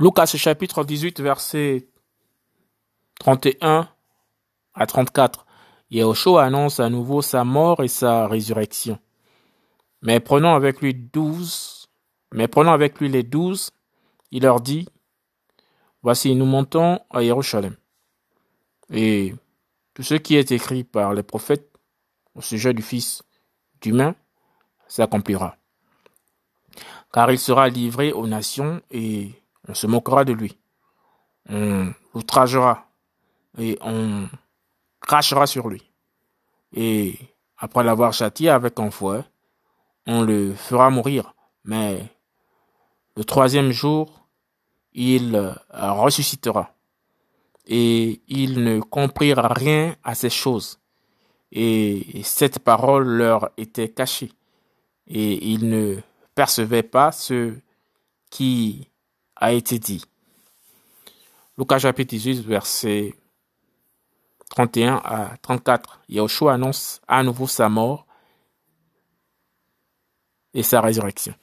Lucas chapitre 18, verset 31 à 34. Yahushua annonce à nouveau sa mort et sa résurrection. Mais prenons avec lui douze, mais prenons avec lui les douze, il leur dit, voici, nous montons à Jérusalem. Et tout ce qui est écrit par les prophètes au sujet du Fils d'humain s'accomplira. Car il sera livré aux nations et on se moquera de lui. On outragera et on crachera sur lui. Et après l'avoir châtié avec un fouet, on le fera mourir. Mais le troisième jour, il ressuscitera. Et il ne comprira rien à ces choses. Et cette parole leur était cachée. Et ils ne percevaient pas ce qui a été dit. Lucas chapitre 18, verset 31 à 34. Yahushua annonce à nouveau sa mort et sa résurrection.